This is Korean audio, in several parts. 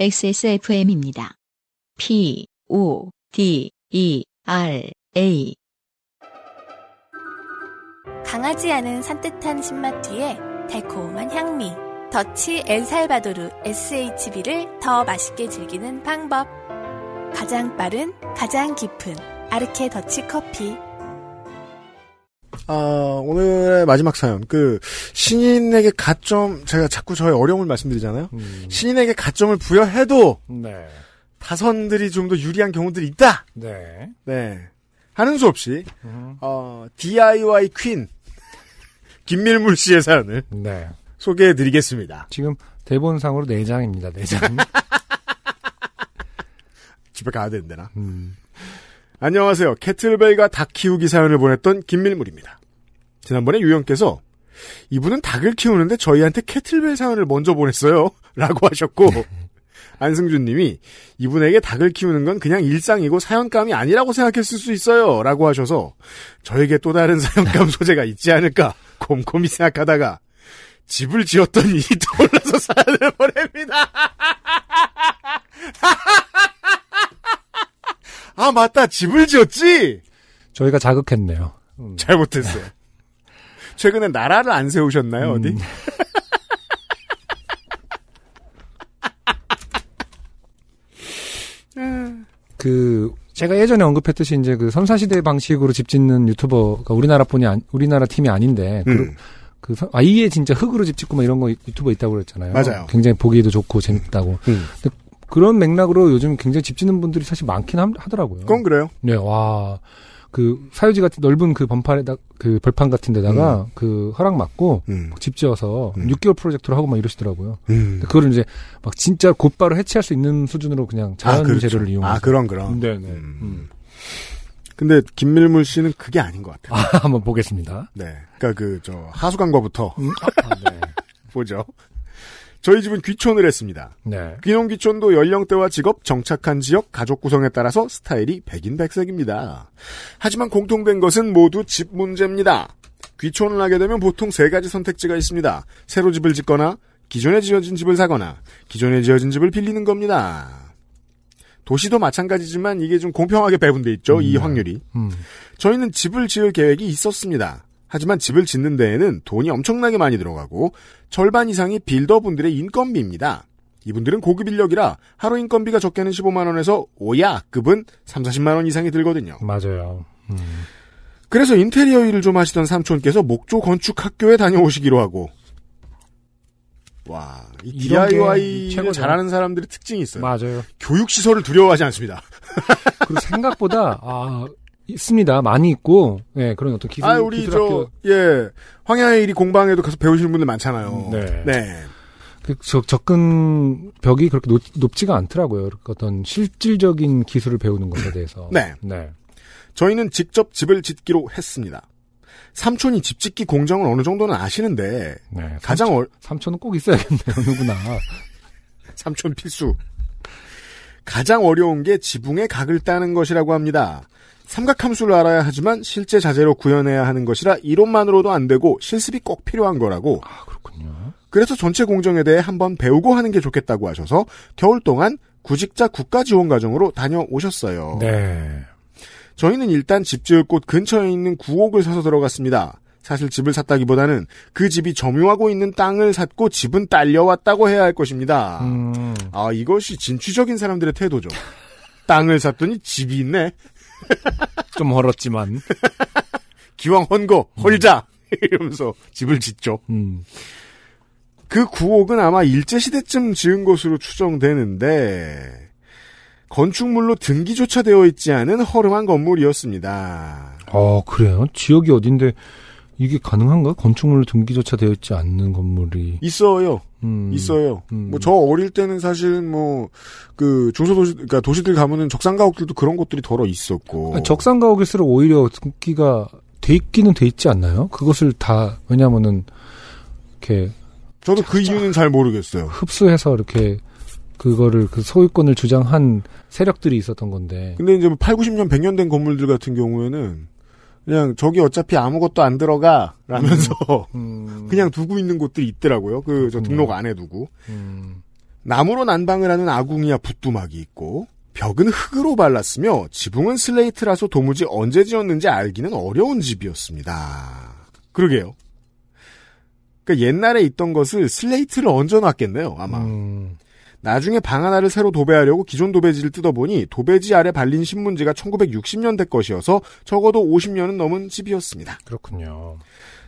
XSFM입니다. P, O, D, E, R, A. 강하지 않은 산뜻한 신맛 뒤에 달콤한 향미. 더치 엘살바도르 SHB를 더 맛있게 즐기는 방법. 가장 빠른, 가장 깊은 아르케 더치 커피. 아, 오늘의 마지막 사연. 그, 신인에게 가점, 제가 자꾸 저의 어려움을 말씀드리잖아요. 음. 신인에게 가점을 부여해도, 네. 타선들이 좀 더 유리한 경우들이 있다! 네. 네. 하는 수 없이, 음. 어, DIY 퀸, 김밀물 씨의 사연을 네. 소개해 드리겠습니다. 지금 대본상으로 4장입니다. 4장. 집에 가야 되는데, 나. 음. 안녕하세요. 캐틀벨과 닭 키우기 사연을 보냈던 김밀물입니다. 지난번에 유영께서 이분은 닭을 키우는데 저희한테 캐틀벨 사연을 먼저 보냈어요. 라고 하셨고 안승준 님이 이분에게 닭을 키우는 건 그냥 일상이고 사연감이 아니라고 생각했을 수 있어요. 라고 하셔서 저에게 또 다른 사연감 소재가 있지 않을까 곰곰이 생각하다가 집을 지었던 일이 떠올라서 사연을 보냅니다. 아 맞다 집을 지었지 저희가 자극했네요. 음. 잘못했어요. 최근에 나라를 안 세우셨나요 어디? 음. 그 제가 예전에 언급했듯이 이제 그 선사시대 방식으로 집 짓는 유튜버가 우리나라 분이 아니, 우리나라 팀이 아닌데 그, 음. 그 선- 아예 진짜 흙으로 집 짓고 막 이런 거 유튜버 있다고 그랬잖아요. 맞아요. 굉장히 보기에도 좋고 재밌다고. 음. 근데 그런 맥락으로 요즘 굉장히 집 짓는 분들이 사실 많긴 함- 하더라고요. 그건 그래요. 네, 와. 그 사유지 같은 넓은 그 번판에다 그 벌판 같은 데다가 그 허락 받고 음. 집 지어서 음. 6개월 프로젝트로 하고 막 이러시더라고요. 음. 그거를 이제 막 진짜 곧바로 해체할 수 있는 수준으로 그냥 자연 그렇죠. 재료를 이용해서 아 그런 그런. 네, 네. 음. 음. 근데 김밀물 씨는 그게 아닌 것 같아요. 아, 한번 보겠습니다. 네. 그러니까 그 저 하수관과부터 음, 아, 네. 보죠. 저희 집은 귀촌을 했습니다. 네. 귀농 귀촌도 연령대와 직업, 정착한 지역, 가족 구성에 따라서 스타일이 백인백색입니다. 하지만 공통된 것은 모두 집 문제입니다. 귀촌을 하게 되면 보통 세 가지 선택지가 있습니다. 새로 집을 짓거나, 기존에 지어진 집을 사거나, 기존에 지어진 집을 빌리는 겁니다. 도시도 마찬가지지만 이게 좀 공평하게 배분돼 있죠, 이 네. 확률이. 음. 저희는 집을 지을 계획이 있었습니다. 하지만 집을 짓는 데에는 돈이 엄청나게 많이 들어가고 절반 이상이 빌더분들의 인건비입니다. 이분들은 고급 인력이라 하루 인건비가 적게는 15만 원에서 오야 급은 3, 40만 원 이상이 들거든요. 맞아요. 음. 그래서 인테리어 일을 좀 하시던 삼촌께서 목조 건축 학교에 다녀오시기로 하고 와, 이 DIY 최고죠. 잘하는 사람들의 특징이 있어요. 맞아요. 교육 시설을 두려워하지 않습니다. 그리고 생각보다 아 있습니다. 많이 있고 예, 그런 어떤 기술 아, 우리 기술 저 학교 예, 황야의 일이 공방에도 가서 배우시는 분들 많잖아요. 네. 네. 그 저- 접근 벽이 그렇게 높, 높지가 않더라고요. 어떤 실질적인 기술을 배우는 것에 대해서. 네. 네. 저희는 직접 집을 짓기로 했습니다. 삼촌이 집 짓기 공정을 어느 정도는 아시는데 네. 가장 어, 삼촌은 꼭 있어야겠네요. 누구나. 삼촌 필수. 가장 어려운 게 지붕의 각을 따는 것이라고 합니다. 삼각함수를 알아야 하지만 실제 자재로 구현해야 하는 것이라 이론만으로도 안 되고 실습이 꼭 필요한 거라고. 아 그렇군요. 그래서 전체 공정에 대해 한번 배우고 하는 게 좋겠다고 하셔서 겨울 동안 구직자 국가 지원 과정으로 다녀오셨어요. 네. 저희는 일단 집 지을 곳 근처에 있는 구옥을 사서 들어갔습니다. 사실 집을 샀다기보다는 그 집이 점유하고 있는 땅을 샀고 집은 딸려왔다고 해야 할 것입니다. 음. 아, 이것이 진취적인 사람들의 태도죠. 땅을 샀더니 집이 있네. 좀 헐었지만. 기왕 헌거 헐자 이러면서 집을 짓죠. 음. 그 구옥은 아마 일제시대쯤 지은 것으로 추정되는데 건축물로 등기조차 되어 있지 않은 허름한 건물이었습니다. 아 그래요? 지역이 어딘데 이게 가능한가? 건축물로 등기조차 되어 있지 않는 건물이. 있어요. 음. 있어요. 음. 뭐저 어릴 때는 사실은 뭐그 중소도시 그러니까 도시들 가면은 적산가옥들도 그런 곳들이 더러 있었고. 아니, 적산가옥일수록 오히려 등기가 돼 있기는 돼 있지 않나요? 그것을 다 왜냐면은 이렇게 저도 그 이유는 잘 모르겠어요. 흡수해서 이렇게 그거를 그 소유권을 주장한 세력들이 있었던 건데. 근데 이제 뭐 8, 90년, 100년 된 건물들 같은 경우에는 그냥 저기 어차피 아무것도 안 들어가 라면서 음, 그냥 두고 있는 곳들이 있더라고요. 그저 그렇군요. 등록 안 해두고. 음, 나무로 난방을 하는 아궁이와 부뚜막이 있고 벽은 흙으로 발랐으며 지붕은 슬레이트라서 도무지 언제 지었는지 알기는 어려운 집이었습니다. 그러게요. 그러니까 옛날에 있던 것을 슬레이트를 얹어놨겠네요, 아마. 음, 나중에 방 하나를 새로 도배하려고 기존 도배지를 뜯어보니 도배지 아래 발린 신문지가 1960년대 것이어서 적어도 50년은 넘은 집이었습니다. 그렇군요.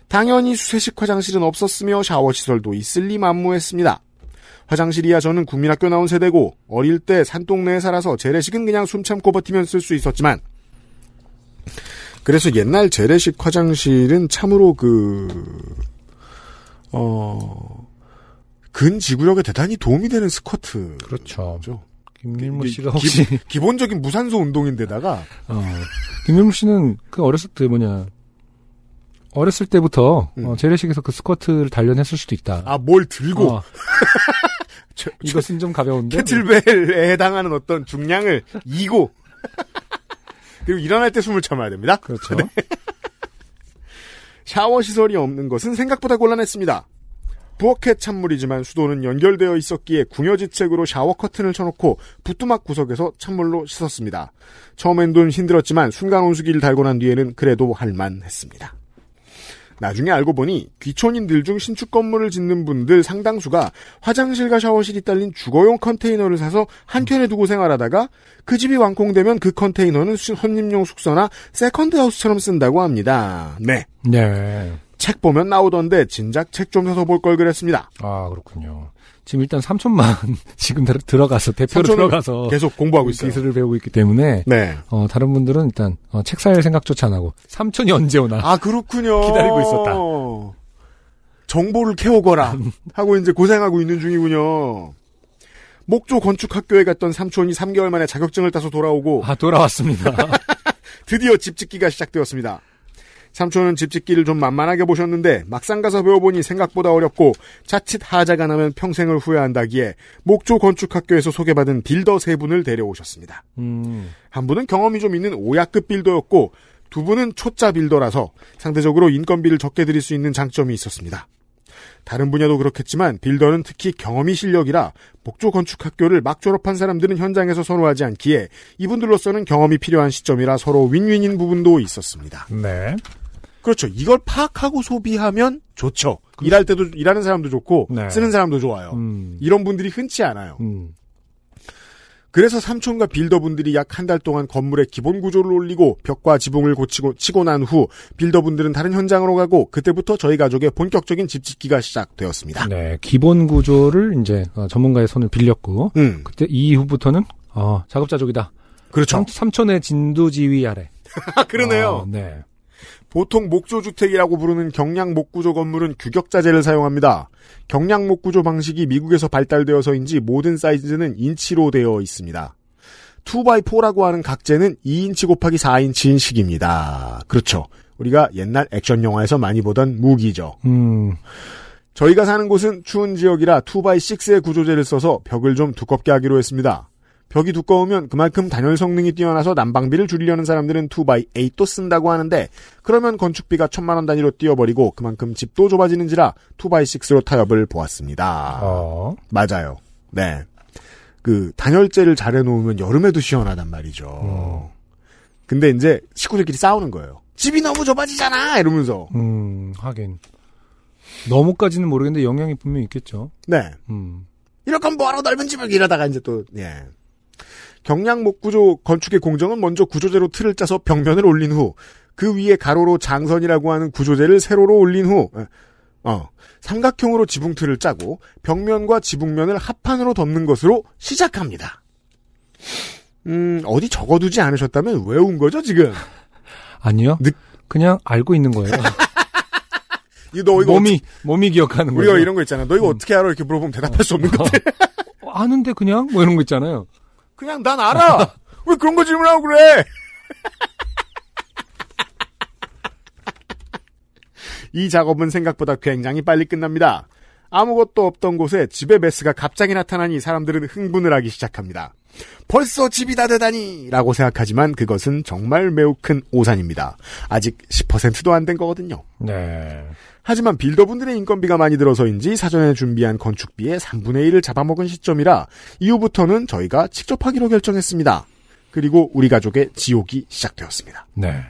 당연히 수세식 화장실은 없었으며 샤워 시설도 있을 리 만무했습니다. 화장실이야 저는 국민학교 나온 세대고 어릴 때 산동네에 살아서 재래식은 그냥 숨 참고 버티면 쓸 수 있었지만 그래서 옛날 재래식 화장실은 참으로 그 어, 근지구력에 대단히 도움이 되는 스커트. 그렇죠. 죠 김밀무 기- 씨가 혹시 기 본적인 무산소 운동인데다가 어, 김밀무 씨는 그 어렸을 때 뭐냐 어렸을 때부터 음. 어, 재래식에서 그 스커트를 단련했을 수도 있다. 아 뭘 들고 어, 저- 저- 이것은 좀 가벼운데. 캐틀벨에 해당하는 어떤 중량을 이고 그리고 일어날 때 숨을 참아야 됩니다. 그렇죠. 샤워 시설이 없는 것은 생각보다 곤란했습니다. 부엌에 찬물이지만 수도는 연결되어 있었기에 궁여지책으로 샤워 커튼을 쳐놓고 부뚜막 구석에서 찬물로 씻었습니다. 처음엔 좀 힘들었지만 순간 온수기를 달고 난 뒤에는 그래도 할만했습니다. 나중에 알고 보니 귀촌인들 중 신축 건물을 짓는 분들 상당수가 화장실과 샤워실이 딸린 주거용 컨테이너를 사서 한켠에 두고 생활하다가 그 집이 완공되면 그 컨테이너는 수- 손님용 숙소나 second house처럼 쓴다고 합니다. 네. 네. 책 보면 나오던데 진작 책 좀 사서 볼 걸 그랬습니다. 아 그렇군요. 지금 일단 3천만 지금 들- 들어가서 대표로 들어가서 계속 공부하고 있어요. 기술을 배우고 있기 때문에 네. 어, 다른 분들은 일단 어, 책 살 생각조차 안 하고 삼촌이 언제 오나 아 그렇군요. 기다리고 있었다. 정보를 캐오거라 하고 이제 고생하고 있는 중이군요. 목조 건축학교에 갔던 삼촌이 3개월 만에 자격증을 따서 돌아오고 아 돌아왔습니다. 드디어 집 짓기가 시작되었습니다. 삼촌은 집 짓기를 좀 만만하게 보셨는데 막상 가서 배워보니 생각보다 어렵고 자칫 하자가 나면 평생을 후회한다기에 목조 건축학교에서 소개받은 빌더 세 분을 데려오셨습니다. 음, 한 분은 경험이 좀 있는 오야급 빌더였고 두 분은 초짜 빌더라서 상대적으로 인건비를 적게 들일 수 있는 장점이 있었습니다. 다른 분야도 그렇겠지만 빌더는 특히 경험이 실력이라 목조 건축 학교를 막 졸업한 사람들은 현장에서 선호하지 않기에 이분들로서는 경험이 필요한 시점이라 서로 윈윈인 부분도 있었습니다. 네. 그렇죠. 이걸 파악하고 소비하면 좋죠. 일할 때도 일하는 사람도 좋고 네. 쓰는 사람도 좋아요. 음, 이런 분들이 흔치 않아요. 음, 그래서 삼촌과 빌더분들이 약 한 달 동안 건물의 기본 구조를 올리고 벽과 지붕을 고치고 치고 난 후 빌더분들은 다른 현장으로 가고 그때부터 저희 가족의 본격적인 집 짓기가 시작되었습니다. 네. 기본 구조를 이제 어, 전문가의 손을 빌렸고 음, 그때 이후부터는 어, 작업자족이다. 그렇죠. 삼, 삼촌의 진두지휘 아래. 아, 그러네요. 어, 네. 보통 목조주택이라고 부르는 경량 목구조 건물은 규격자재를 사용합니다. 경량 목구조 방식이 미국에서 발달되어서인지 모든 사이즈는 인치로 되어 있습니다. 2x4라고 하는 각재는 2인치 곱하기 4인치인 식입니다. 그렇죠. 우리가 옛날 액션 영화에서 많이 보던 무기죠. 음, 저희가 사는 곳은 추운 지역이라 2x6의 구조재를 써서 벽을 좀 두껍게 하기로 했습니다. 벽이 두꺼우면 그만큼 단열 성능이 뛰어나서 난방비를 줄이려는 사람들은 2x8도 쓴다고 하는데 그러면 건축비가 천만 원 단위로 뛰어버리고 그만큼 집도 좁아지는지라 2x6로 타협을 보았습니다. 어, 맞아요. 네. 그 단열재를 잘 해놓으면 여름에도 시원하단 말이죠. 음. 근데 이제 식구들끼리 싸우는 거예요. 집이 너무 좁아지잖아 이러면서. 음, 하긴. 너무까지는 모르겠는데 영향이 분명히 있겠죠. 네. 음, 이럴 건 뭐하러 넓은 집을 이러다가 이제 또, 예. 경량 목구조 건축의 공정은 먼저 구조재로 틀을 짜서 벽면을 올린 후, 그 위에 가로로 장선이라고 하는 구조재를 세로로 올린 후, 어, 삼각형으로 지붕틀을 짜고 벽면과 지붕면을 합판으로 덮는 것으로 시작합니다. 음, 어디 적어두지 않으셨다면 외운 거죠, 지금? 아니요. 느- 그냥 알고 있는 거예요. 이거 너 이거 몸이 몸이 기억하는 어떻게- 우리가 거예요. 이런 거 있잖아. 너 이거 어떻게 알아? 이렇게 물어보면 대답할 수 없는 것들. 어, 아는데 그냥 뭐 이런 거 있잖아요. 그냥 난 알아. 왜 그런 거 질문하고 그래? 이 작업은 생각보다 굉장히 빨리 끝납니다. 아무것도 없던 곳에 집에 메스가 갑자기 나타나니 사람들은 흥분을 하기 시작합니다. 벌써 집이 다 되다니! 라고 생각하지만 그것은 정말 매우 큰 오산입니다. 아직 10%도 안 된 거거든요. 네. 하지만 빌더분들의 인건비가 많이 들어서인지 사전에 준비한 건축비의 3분의 1을 잡아먹은 시점이라 이후부터는 저희가 직접 하기로 결정했습니다. 그리고 우리 가족의 지옥이 시작되었습니다. 네.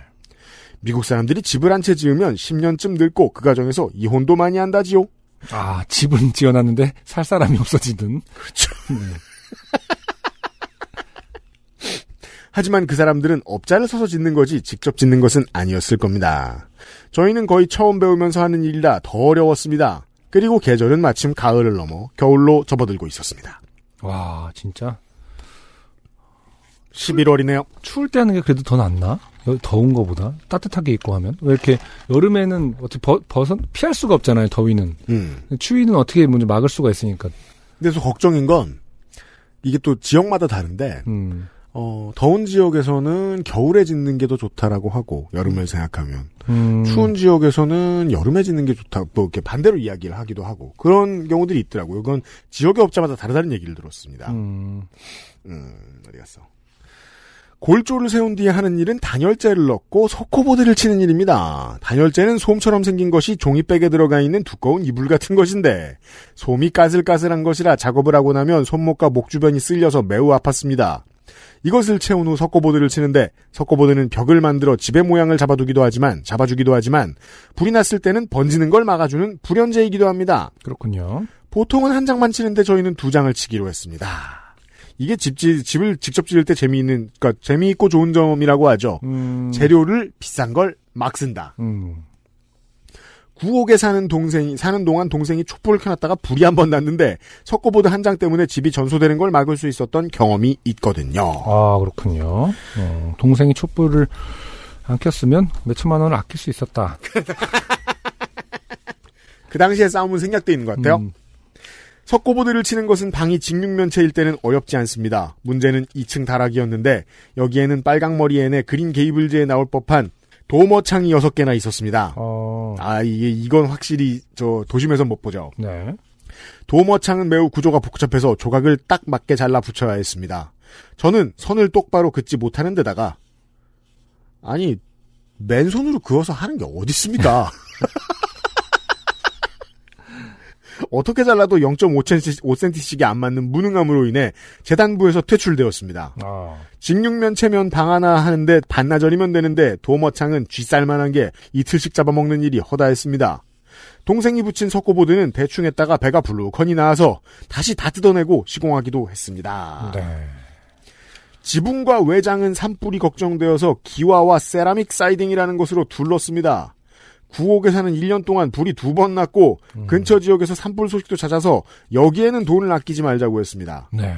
미국 사람들이 집을 한 채 지으면 10년쯤 늙고 그 과정에서 이혼도 많이 한다지요. 아, 집은 지어놨는데 살 사람이 없어지든. 그렇죠. 하지만 그 사람들은 업자를 서서 짓는 거지 직접 짓는 것은 아니었을 겁니다. 저희는 거의 처음 배우면서 하는 일이라 더 어려웠습니다. 그리고 계절은 마침 가을을 넘어 겨울로 접어들고 있었습니다. 와, 진짜. 11월이네요. 추울 때 하는 게 그래도 더 낫나? 여- 더운 거보다? 따뜻하게 입고 하면? 왜 이렇게, 여름에는 어떻게 버, 벗어, 피할 수가 없잖아요, 더위는. 음. 추위는 어떻게 먼저 막을 수가 있으니까. 그래서 걱정인 건 이게 또 지역마다 다른데 음. 어, 더운 지역에서는 겨울에 짓는 게 더 좋다라고 하고 여름을 생각하면 음. 추운 지역에서는 여름에 짓는 게 좋다. 뭐 이렇게 반대로 이야기를 하기도 하고 그런 경우들이 있더라고요. 이건 지역의 업자마다 다르다는 얘기를 들었습니다. 음. 음, 어디 갔어? 골조를 세운 뒤에 하는 일은 단열재를 넣고 석고보드를 치는 일입니다. 단열재는 솜처럼 생긴 것이 종이백에 들어가 있는 두꺼운 이불 같은 것인데 솜이 까슬까슬한 것이라 작업을 하고 나면 손목과 목 주변이 쓸려서 매우 아팠습니다. 이것을 채운 후 석고보드를 치는데 석고보드는 벽을 만들어 집의 모양을 잡아두기도 하지만 잡아주기도 하지만 불이 났을 때는 번지는 걸 막아주는 불연제이기도 합니다. 그렇군요. 보통은 한 장만 치는데 저희는 두 장을 치기로 했습니다. 이게 집, 지- 집을 직접 지을 때 재미있는, 그러니까 재미있고 좋은 점이라고 하죠. 음. 재료를 비싼 걸 막 쓴다. 음. 구옥에 사는 동생이, 사는 동안 동생이 촛불을 켜놨다가 불이 한 번 났는데 석고보드 한 장 때문에 집이 전소되는 걸 막을 수 있었던 경험이 있거든요. 아, 그렇군요. 어, 동생이 촛불을 안 켰으면 몇 천만 원을 아낄 수 있었다. 그 당시에 싸움은 생략돼 있는 것 같아요. 음. 석고보드를 치는 것은 방이 직육면체일 때는 어렵지 않습니다. 문제는 2층 다락이었는데 여기에는 빨강머리 앤에 그린 게이블즈에 나올 법한 도머창이 6개나 있었습니다. 어, 아 이게 이건 확실히 저 도심에서 못 보죠. 네. 도머창은 매우 구조가 복잡해서 조각을 딱 맞게 잘라 붙여야 했습니다. 저는 선을 똑바로 긋지 못하는 데다가 아니 맨손으로 그어서 하는 게 어디 있습니까? 어떻게 잘라도 0.5cm씩이 안 맞는 무능함으로 인해 재단부에서 퇴출되었습니다. 아, 직육면 체면 방 하나 하는데 반나절이면 되는데 도머창은 쥐쌀만한 게 이틀씩 잡아먹는 일이 허다했습니다. 동생이 붙인 석고보드는 대충 했다가 배가 불룩하니 나와서 다시 다 뜯어내고 시공하기도 했습니다. 네. 지붕과 외장은 산불이 걱정되어서 기와와 세라믹 사이딩이라는 것으로 둘렀습니다. 구옥에 사는 1년 동안 불이 두 번 났고 근처 지역에서 산불 소식도 잦아서 여기에는 돈을 아끼지 말자고 했습니다. 네.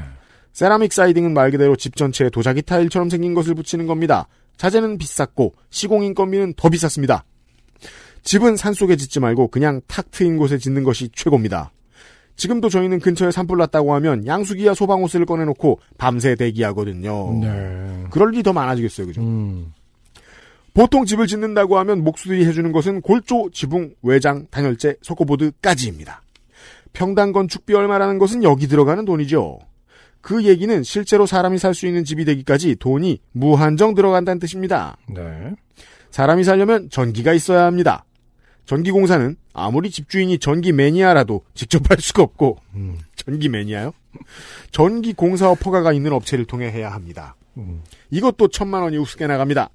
세라믹 사이딩은 말 그대로 집 전체에 도자기 타일처럼 생긴 것을 붙이는 겁니다. 자재는 비쌌고 시공 인건비는 더 비쌌습니다. 집은 산속에 짓지 말고 그냥 탁 트인 곳에 짓는 것이 최고입니다. 지금도 저희는 근처에 산불 났다고 하면 양수기와 소방호스를 꺼내놓고 밤새 대기하거든요. 네. 그럴 일이 더 많아지겠어요, 그죠? 음. 보통 집을 짓는다고 하면 목수들이 해주는 것은 골조, 지붕, 외장, 단열재, 석고보드까지입니다. 평당 건축비 얼마라는 것은 여기 들어가는 돈이죠. 그 얘기는 실제로 사람이 살 수 있는 집이 되기까지 돈이 무한정 들어간다는 뜻입니다. 네. 사람이 살려면 전기가 있어야 합니다. 전기공사는 아무리 집주인이 전기 매니아라도 직접 할 수가 없고 음. 전기 매니아요? 전기공사업 허가가 있는 업체를 통해 해야 합니다. 음. 이것도 천만 원이 우습게 나갑니다.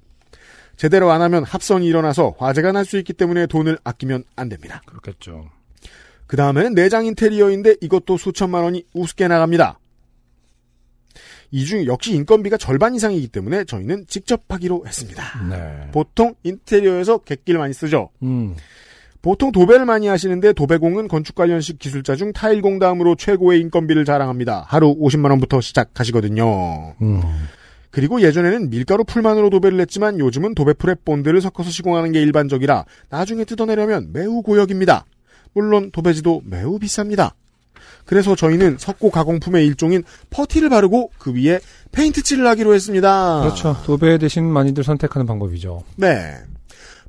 제대로 안 하면 합선이 일어나서 화재가 날 수 있기 때문에 돈을 아끼면 안 됩니다. 그렇겠죠. 그 다음에는 내장 인테리어인데 이것도 수천만 원이 우습게 나갑니다. 이 중 역시 인건비가 절반 이상이기 때문에 저희는 직접 하기로 했습니다. 네. 보통 인테리어에서 객기를 많이 쓰죠. 음. 보통 도배를 많이 하시는데 도배공은 건축 관련식 기술자 중 타일공 다음으로 최고의 인건비를 자랑합니다. 하루 50만 원부터 시작하시거든요. 음. 그리고 예전에는 밀가루 풀만으로 도배를 했지만 요즘은 도배풀에 본드를 섞어서 시공하는 게 일반적이라 나중에 뜯어내려면 매우 고역입니다. 물론 도배지도 매우 비쌉니다. 그래서 저희는 석고 가공품의 일종인 퍼티를 바르고 그 위에 페인트 칠을 하기로 했습니다. 그렇죠. 도배 대신 많이들 선택하는 방법이죠. 네.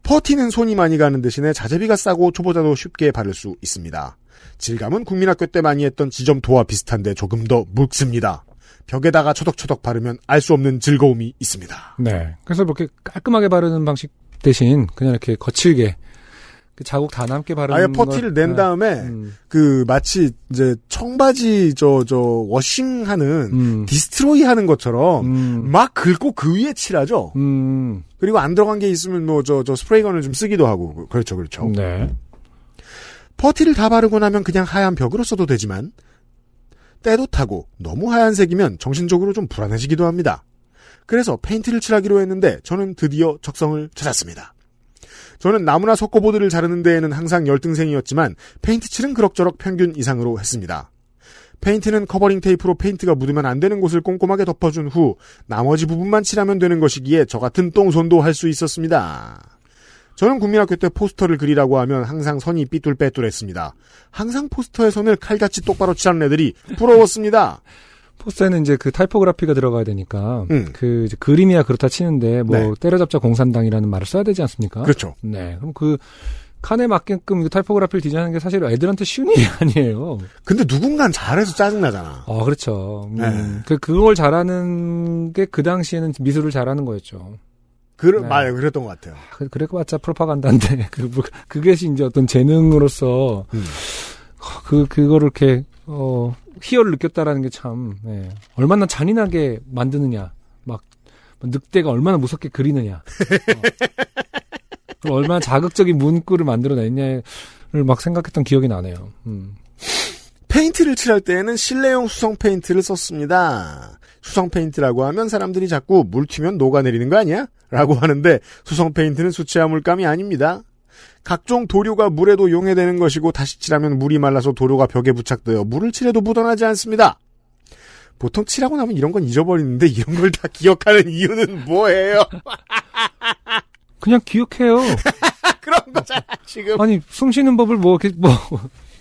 퍼티는 손이 많이 가는 대신에 자재비가 싸고 초보자도 쉽게 바를 수 있습니다. 질감은 국민학교 때 많이 했던 지점토와 비슷한데 조금 더 묽습니다. 벽에다가 초덕초덕 바르면 알 수 없는 즐거움이 있습니다. 네. 그래서 이렇게 깔끔하게 바르는 방식 대신 그냥 이렇게 거칠게 그 자국 다 남게 바르는 아예 퍼티를 걸- 낸 다음에 음, 그 마치 이제 청바지 저저 washing하는 음, destroy 하는 것처럼 음, 막 긁고 그 위에 칠하죠. 음, 그리고 안 들어간 게 있으면 뭐저저 스프레이건을 좀 쓰기도 하고 그렇죠 그렇죠. 네. 퍼티를 다 바르고 나면 그냥 하얀 벽으로 써도 되지만 때도 타고 너무 하얀색이면 정신적으로 좀 불안해지기도 합니다. 그래서 페인트를 칠하기로 했는데 저는 드디어 적성을 찾았습니다. 저는 나무나 석고보드를 자르는 데에는 항상 열등생이었지만 페인트 칠은 그럭저럭 평균 이상으로 했습니다. 페인트는 covering 테이프로 페인트가 묻으면 안 되는 곳을 꼼꼼하게 덮어준 후 나머지 부분만 칠하면 되는 것이기에 저 같은 똥손도 할 수 있었습니다. 저는 국민학교 때 포스터를 그리라고 하면 항상 선이 삐뚤빼뚤했습니다. 항상 포스터의 선을 칼같이 똑바로 칠하는 애들이 부러웠습니다. 포스터에는 이제 그 타이포그라피가 들어가야 되니까 음. 그 그림이야 그렇다 치는데 뭐 네. 때려잡자 공산당이라는 말을 써야 되지 않습니까? 그렇죠. 네. 그럼 그 칸에 맞게끔 이 타이포그라피를 디자인하는 게 사실 애들한테 쉬운 일이 아니에요. 근데 누군간 잘해서 짜증나잖아. 아, 그렇죠. 음, 네. 그, 그걸 잘하는 게 그 당시에는 미술을 잘하는 거였죠. 그, 네. 말, 그랬던 것 같아요. 그, 그래봤자 프로파간다인데, 그, 뭐, 그게 이제 어떤 재능으로서, 음. 그, 그거를 이렇게, 어, 희열을 느꼈다라는 게 참, 예. 얼마나 잔인하게 만드느냐. 막, 늑대가 얼마나 무섭게 그리느냐. 어. 얼마나 자극적인 문구를 만들어냈냐를 막 생각했던 기억이 나네요. 음. 페인트를 칠할 때에는 실내용 수성 페인트를 썼습니다. 수성 페인트라고 하면 사람들이 자꾸 물 튀면 녹아내리는 거 아니야? 라고 하는데 수성 페인트는 수채화 물감이 아닙니다. 각종 도료가 물에도 용해되는 것이고 다시 칠하면 물이 말라서 도료가 벽에 부착되어 물을 칠해도 묻어나지 않습니다. 보통 칠하고 나면 이런 건 잊어버리는데 이런 걸 다 기억하는 이유는 뭐예요? 그냥 기억해요. 그런 거잖아 지금. 아니, 숨 쉬는 법을 뭐, 이렇게, 뭐,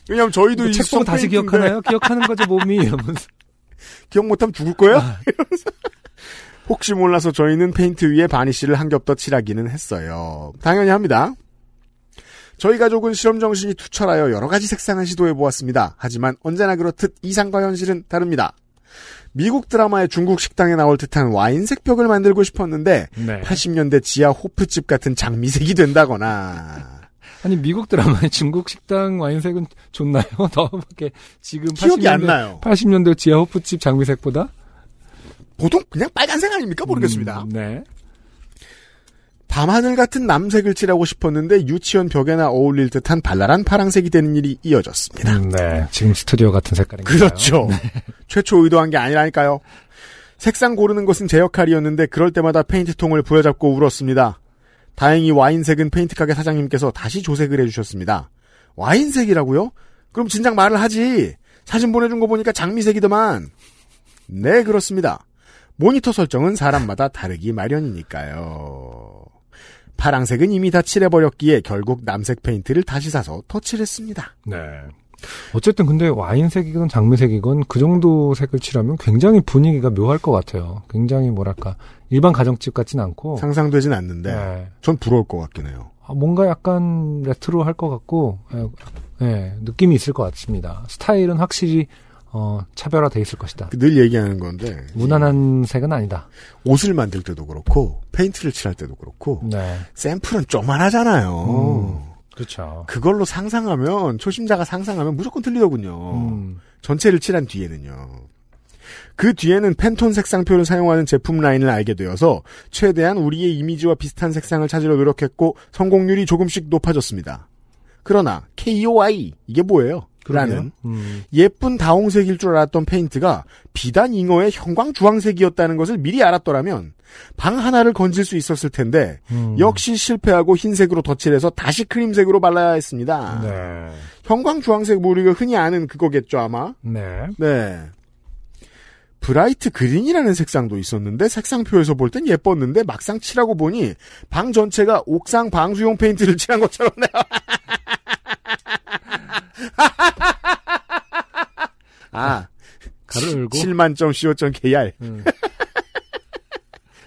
왜냐면 저희도 이책 수성 보고 다시 기억하나요? 기억하는 거죠, 몸이. 이러면서. 기억 못하면 죽을 거야? 아. 이러면서. 혹시 몰라서 저희는 페인트 위에 바니쉬를 한 겹 더 칠하기는 했어요. 당연히 합니다. 저희 가족은 실험 정신이 투철하여 여러 가지 색상을 시도해 보았습니다. 하지만 언제나 그렇듯 이상과 현실은 다릅니다. 미국 드라마의 중국 식당에 나올 듯한 와인색 벽을 만들고 싶었는데 네. 80년대 지하 호프집 같은 장미색이 된다거나 아니, 미국 드라마의 중국 식당 와인색은 좋나요? 더, 이렇게, 지금 기억이 안 80년대, 나요. 80년대 지하 호프집 장미색보다? 보통 그냥 빨간색 아닙니까? 모르겠습니다. 음, 네. 밤하늘 같은 남색을 칠하고 싶었는데 유치원 벽에나 어울릴 듯한 발랄한 파랑색이 되는 일이 이어졌습니다. 음, 네. 지금 스튜디오 같은 색깔인가요? 그렇죠. 최초 의도한 게 아니라니까요. 색상 고르는 것은 제 역할이었는데 그럴 때마다 페인트통을 부여잡고 울었습니다. 다행히 와인색은 페인트 가게 사장님께서 다시 조색을 해주셨습니다. 와인색이라고요? 그럼 진작 말을 하지. 사진 보내준 거 보니까 장미색이더만. 네, 그렇습니다. 모니터 설정은 사람마다 다르기 마련이니까요. 파랑색은 이미 다 칠해버렸기에 결국 남색 페인트를 다시 사서 덧칠했습니다. 네. 어쨌든 근데 와인색이건 장미색이건 그 정도 색을 칠하면 굉장히 분위기가 묘할 것 같아요. 굉장히 뭐랄까 일반 가정집 같진 않고 상상되진 않는데 네. 전 부러울 것 같긴 해요. 아, 뭔가 약간 레트로 할 것 같고 예, 예, 느낌이 있을 것 같습니다. 스타일은 확실히 어, 차별화돼 있을 것이다. 늘 얘기하는 건데 무난한 색은 아니다. 옷을 만들 때도 그렇고 페인트를 칠할 때도 그렇고 네. 샘플은 쪼만하잖아요. 음. 그렇죠. 그걸로 상상하면 초심자가 상상하면 무조건 틀리더군요. 음. 전체를 칠한 뒤에는요. 그 뒤에는 팬톤 색상표를 사용하는 제품 라인을 알게 되어서 최대한 우리의 이미지와 비슷한 색상을 찾으려 노력했고 성공률이 조금씩 높아졌습니다. 그러나 KOI 이게 뭐예요? 라는 음. 예쁜 다홍색일 줄 알았던 페인트가 비단 잉어의 형광 주황색이었다는 것을 미리 알았더라면 방 하나를 건질 수 있었을 텐데 음. 역시 실패하고 흰색으로 덧칠해서 다시 크림색으로 발라야 했습니다. 네. 형광 주황색 뭐 우리가 흔히 아는 그거겠죠 아마. 네. 네. 브라이트 그린이라는 색상도 있었는데 색상표에서 볼 땐 예뻤는데 막상 칠하고 보니 방 전체가 옥상 방수용 페인트를 칠한 것처럼. 아, 가로 열고 7만점 CO.점 KR. 음.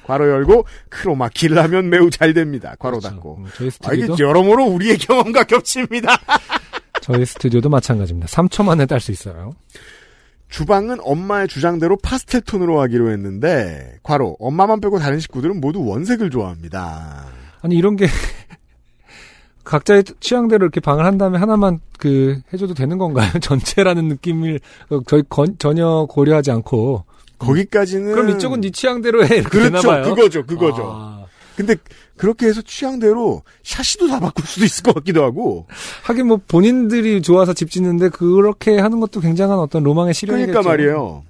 괄호 열고 크로마키를 하면 매우 잘 됩니다. 괄호 그렇죠. 닫고. 음, 저희 아, 이게 스튜디오도 여러모로 우리의 경험과 겹칩니다. 저희 스튜디오도 마찬가지입니다. 3초 만에 딸 수 있어요. 주방은 엄마의 주장대로 파스텔 톤으로 하기로 했는데 과로 엄마만 빼고 다른 식구들은 모두 원색을 좋아합니다. 아니 이런 게 각자의 취향대로 이렇게 방을 한 다음에 하나만 그 해줘도 되는 건가요? 전체라는 느낌을 어, 저희 건- 전혀 고려하지 않고 거기까지는 그럼 이쪽은 네 취향대로 해 그렇죠. 그거죠. 그거죠. 아, 근데 그렇게 해서 취향대로 샤시도 다 바꿀 수도 있을 것 같기도 하고. 하긴 뭐 본인들이 좋아서 집 짓는데 그렇게 하는 것도 굉장한 어떤 로망의 실현이겠죠. 그러니까 말이에요.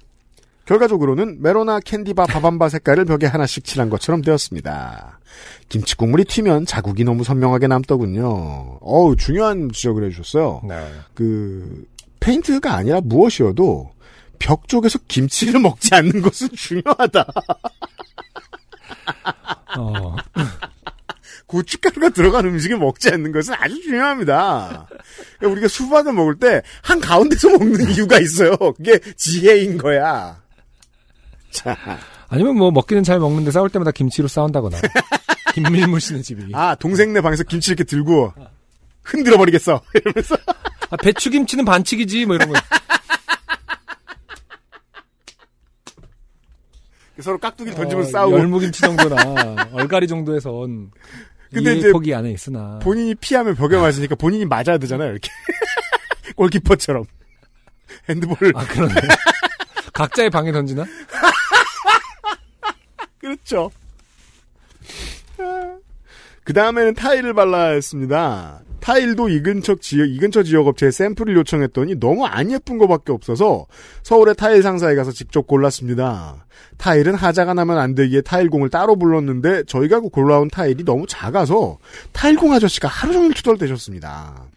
결과적으로는 메로나 캔디바 바밤바 색깔을 벽에 하나씩 칠한 것처럼 되었습니다. 김치 국물이 튀면 자국이 너무 선명하게 남더군요. 어우 중요한 지적을 해주셨어요. 네. 그 페인트가 아니라 무엇이어도 벽 쪽에서 김치를 먹지 않는 것은 중요하다. 어, 고춧가루가 들어간 음식을 먹지 않는 것은 아주 중요합니다. 그러니까 우리가 수박을 먹을 때 한 가운데서 먹는 이유가 있어요. 그게 지혜인 거야. 자, 아니면 뭐 먹기는 잘 먹는데 싸울 때마다 김치로 싸운다거나. 김밀물 씨는 집이. 아 동생네 방에서 김치 이렇게 들고 흔들어 버리겠어. 이러면서 아, 배추김치는 반칙이지 뭐 이런 거. 서로 깍두기를 던지면서 어, 싸우고 열무김치 정도나 얼갈이 정도에선 근데 이제 폭이 안에 있으나 본인이 피하면 벽에 맞으니까 본인이 맞아야 되잖아요. 이렇게 골키퍼처럼 핸드볼 아 그러네. 각자의 방에 던지나? 그렇죠. 그 다음에는 타일을 발라야 했습니다. 타일도 이 근처 지역, 이 근처 지역 업체에 샘플을 요청했더니 너무 안 예쁜 거밖에 없어서 서울의 타일 상사에 가서 직접 골랐습니다. 타일은 하자가 나면 안 되기에 타일공을 따로 불렀는데 저희가 골라온 타일이 너무 작아서 타일공 아저씨가 하루 종일 투덜대셨습니다.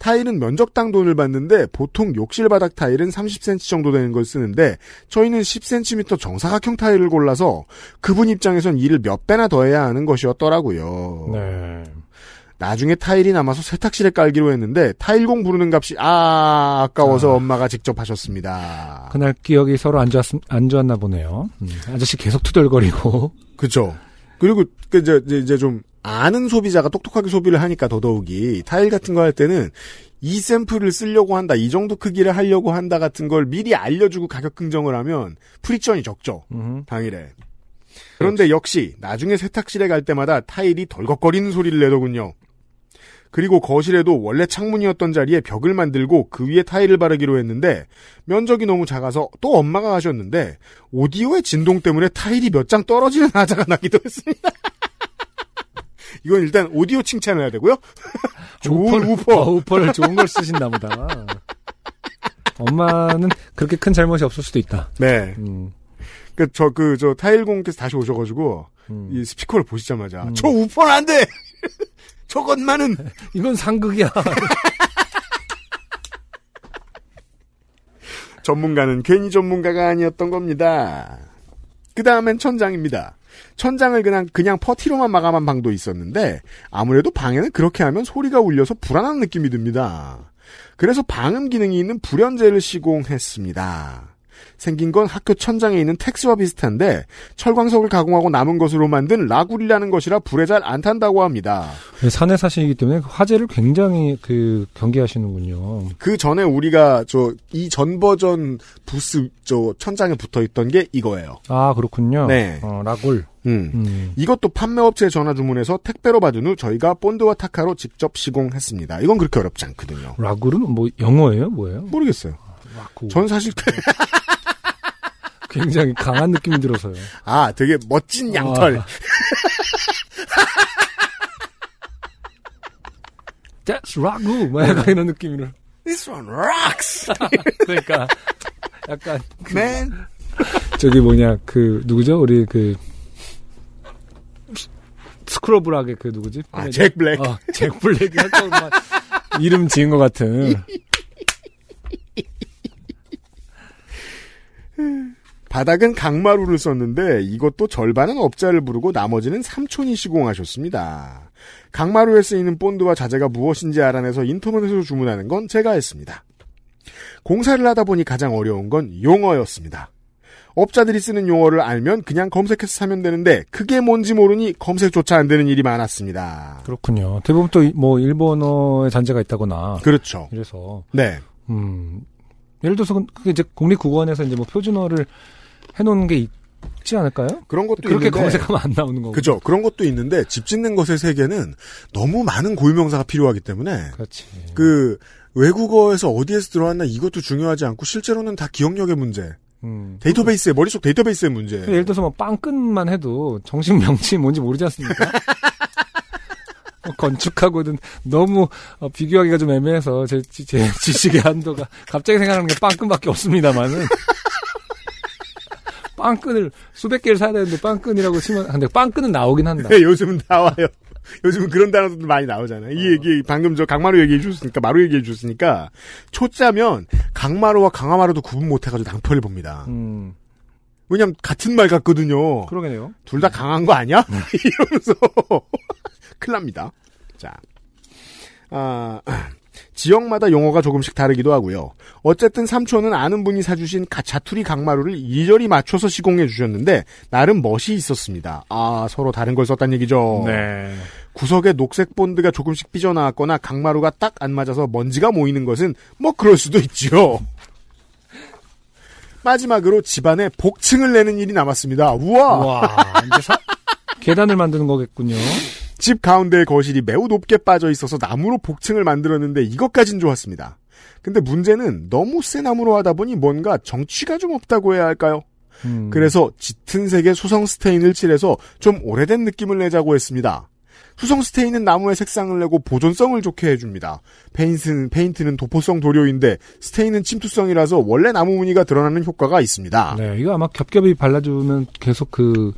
타일은 면적당 돈을 받는데 보통 욕실 바닥 타일은 30cm 정도 되는 걸 쓰는데 저희는 10cm 정사각형 타일을 골라서 그분 입장에선 일을 몇 배나 더 해야 하는 것이었더라고요. 네. 나중에 타일이 남아서 세탁실에 깔기로 했는데 타일공 부르는 값이 아 아까워서 아. 엄마가 직접 하셨습니다. 그날 기억이 서로 안 좋았 안 좋았나 보네요. 음, 아저씨 계속 투덜거리고. 그죠. 그리고 그 이제 이제- 이제 좀 아는 소비자가 똑똑하게 소비를 하니까 더더욱이 타일 같은 거 할 때는 이 샘플을 쓰려고 한다, 이 정도 크기를 하려고 한다 같은 걸 미리 알려주고 가격 흥정을 하면 프리션이 적죠. 음, 당일에. 그런데 역시 나중에 세탁실에 갈 때마다 타일이 덜컥거리는 소리를 내더군요. 그리고 거실에도 원래 창문이었던 자리에 벽을 만들고 그 위에 타일을 바르기로 했는데 면적이 너무 작아서 또 엄마가 하셨는데 오디오의 진동 때문에 타일이 몇 장 떨어지는 하자가 나기도 했습니다. 이건 일단 오디오 칭찬을 해야 되고요. 좋은 우퍼. 어, 우퍼를 좋은 걸 쓰신다 보다. 엄마는 그렇게 큰 잘못이 없을 수도 있다. 네. 음, 그, 저, 그, 저, 타일공께서 다시 오셔가지고, 음. 이 스피커를 보시자마자, 음. 저 우퍼는 안 돼! 저것만은! 이건 상극이야. 전문가는 괜히 전문가가 아니었던 겁니다. 그 다음엔 천장입니다. 천장을 그냥, 그냥 퍼티로만 마감한 방도 있었는데, 아무래도 방에는 그렇게 하면 소리가 울려서 불안한 느낌이 듭니다. 그래서 방음 기능이 있는 불연재를 시공했습니다. 생긴 건 학교 천장에 있는 텍스와 비슷한데, 철광석을 가공하고 남은 것으로 만든 rock wool이라는 것이라 불에 잘 안 탄다고 합니다. 산에 사시기 때문에 화재를 굉장히 그 경계하시는군요. 그 전에 우리가 저, 이 전 버전 부스, 저, 천장에 붙어 있던 게 이거예요. 아 그렇군요. 네. 어, 라굴. 음. 음. 이것도 판매업체에 전화 주문해서 택배로 받은 후 저희가 본드와 타카로 직접 시공했습니다. 이건 그렇게 어렵지 않거든요. 라굴은 뭐 영어예요? 뭐예요? 모르겠어요. 라굴. 전 사실 굉장히 강한 느낌이 들어서요. 아 되게 멋진 양털. 아. That's 라구. 뭐 약간 이런 느낌으로. This one rocks, 그러니까 약간 man. 저기 뭐냐 그 누구죠? 우리 그 스크러블하게 그 누구지? 아, 잭 블랙. 어, 잭 블랙이 할 이름 지은 것 같은. 바닥은 강마루를 썼는데 이것도 절반은 업자를 부르고 나머지는 삼촌이 시공하셨습니다. 강마루에 쓰이는 본드와 자재가 무엇인지 알아내서 인터넷에서 주문하는 건 제가 했습니다. 공사를 하다 보니 가장 어려운 건 용어였습니다. 업자들이 쓰는 용어를 알면 그냥 검색해서 사면 되는데 그게 뭔지 모르니 검색조차 안 되는 일이 많았습니다. 그렇군요. 대부분 또 뭐 일본어의 잔재가 있다거나 그렇죠. 이래서 네. 음 예를 들어서 그- 그게 이제 국립국어원에서 이제 뭐 표준어를 해놓은 게 있지 않을까요? 그런 것도 그렇게 있는데 검색하면 안 나오는 거고. 그죠. 그런 것도 있는데 집 짓는 것의 세계는 너무 많은 고유명사가 필요하기 때문에 그렇지. 그 외국어에서 어디에서 들어왔나 이것도 중요하지 않고 실제로는 다 기억력의 문제, 음. 데이터베이스의 머릿속 데이터베이스의 문제. 예를 들어서 뭐 빵끈만 해도 정식 명칭이 뭔지 모르지 않습니까? 뭐 건축하고는 너무 어, 비교하기가 좀 애매해서 제, 지- 제 지식의 한도가 갑자기 생각나는 게 빵끈밖에 없습니다만은 빵끈을 수백 개를 사야 되는데 빵끈이라고 치면 근데 빵끈은 나오긴 한다. 네, 요즘은 나와요. 요즘은 그런 단어들도 많이 나오잖아요. 이 얘기 방금 저 강마루 얘기해 주셨으니까 마루 얘기해 주셨으니까 초짜면 강마루와 강화마루도 구분 못 해가지고 낭패를 봅니다. 음, 왜냐면 같은 말 같거든요. 그러겠네요. 둘 다 강한 거 아니야? 이러면서 큰일 납니다. 자, 아, 지역마다 용어가 조금씩 다르기도 하고요. 어쨌든 삼촌은 아는 분이 사주신 가- 자투리 강마루를 이리저리 맞춰서 시공해 주셨는데 나름 멋이 있었습니다. 아 서로 다른 걸 썼단 얘기죠. 네. 구석에 녹색 본드가 조금씩 삐져나왔거나 강마루가 딱 안 맞아서 먼지가 모이는 것은 뭐 그럴 수도 있지요. 마지막으로 집안에 복층을 내는 일이 남았습니다. 우와! 와, 이제 사- 계단을 만드는 거겠군요. 집 가운데의 거실이 매우 높게 빠져 있어서 나무로 복층을 만들었는데 이것까진 좋았습니다. 근데 문제는 너무 센 나무로 하다 보니 뭔가 정취가 좀 없다고 해야 할까요? 음. 그래서 짙은 색의 수성 스테인을 칠해서 좀 오래된 느낌을 내자고 했습니다. 수성 스테인은 나무의 색상을 내고 보존성을 좋게 해줍니다. 페인트는, 페인트는 도포성 도료인데 스테인은 침투성이라서 원래 나무 무늬가 드러나는 효과가 있습니다. 네, 이거 아마 겹겹이 발라주면 계속 그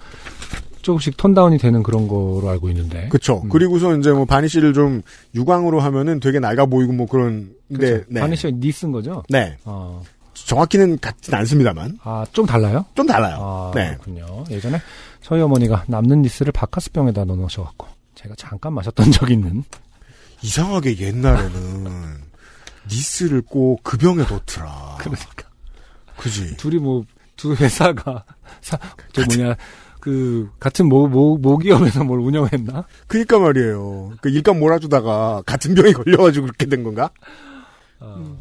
조금씩 톤다운이 되는 그런 거로 알고 있는데. 그쵸. 음. 그리고서 이제 뭐 바니쉬를 좀 유광으로 하면은 되게 낡아 보이고 뭐 그런, 데 그렇죠. 바니쉬가 니쓴 거죠? 네. 어. 정확히는 같진 않습니다만. 아, 좀 달라요? 좀 달라요. 아, 네. 그렇군요. 예전에 저희 어머니가 남는 니스를 바카스병에다 넣어 놓으셔갖고 제가 잠깐 마셨던 적이 있는. 이상하게 옛날에는 니스를 꼭 그 병에 넣더라. 그러니까. 그지. 둘이 뭐, 두 회사가, 사, 저 뭐냐, 그, 같은 모, 모, 모기업에서 뭘 운영했나? 그니까 말이에요. 그 일감 몰아주다가 같은 병에 걸려가지고 그렇게 된 건가? 어,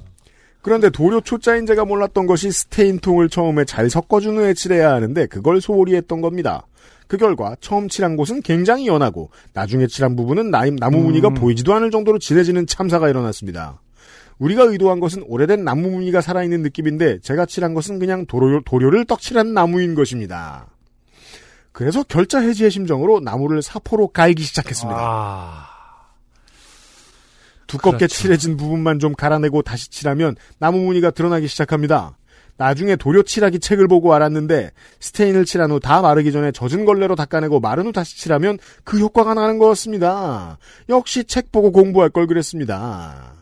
그런데 도료 초짜인 제가 몰랐던 것이 스테인통을 처음에 잘 섞어준 후에 칠해야 하는데 그걸 소홀히 했던 겁니다. 그 결과 처음 칠한 곳은 굉장히 연하고 나중에 칠한 부분은 나- 나무 무늬가 음. 보이지도 않을 정도로 진해지는 참사가 일어났습니다. 우리가 의도한 것은 오래된 나무 무늬가 살아있는 느낌인데 제가 칠한 것은 그냥 도료, 도료를 떡칠한 나무인 것입니다. 그래서 결자 해지의 심정으로 나무를 사포로 갈기 시작했습니다. 아, 두껍게 그렇죠. 칠해진 부분만 좀 갈아내고 다시 칠하면 나무 무늬가 드러나기 시작합니다. 나중에 도료 칠하기 책을 보고 알았는데 스테인을 칠한 후 다 마르기 전에 젖은 걸레로 닦아내고 마른 후 다시 칠하면 그 효과가 나는 거였습니다. 역시 책 보고 공부할 걸 그랬습니다.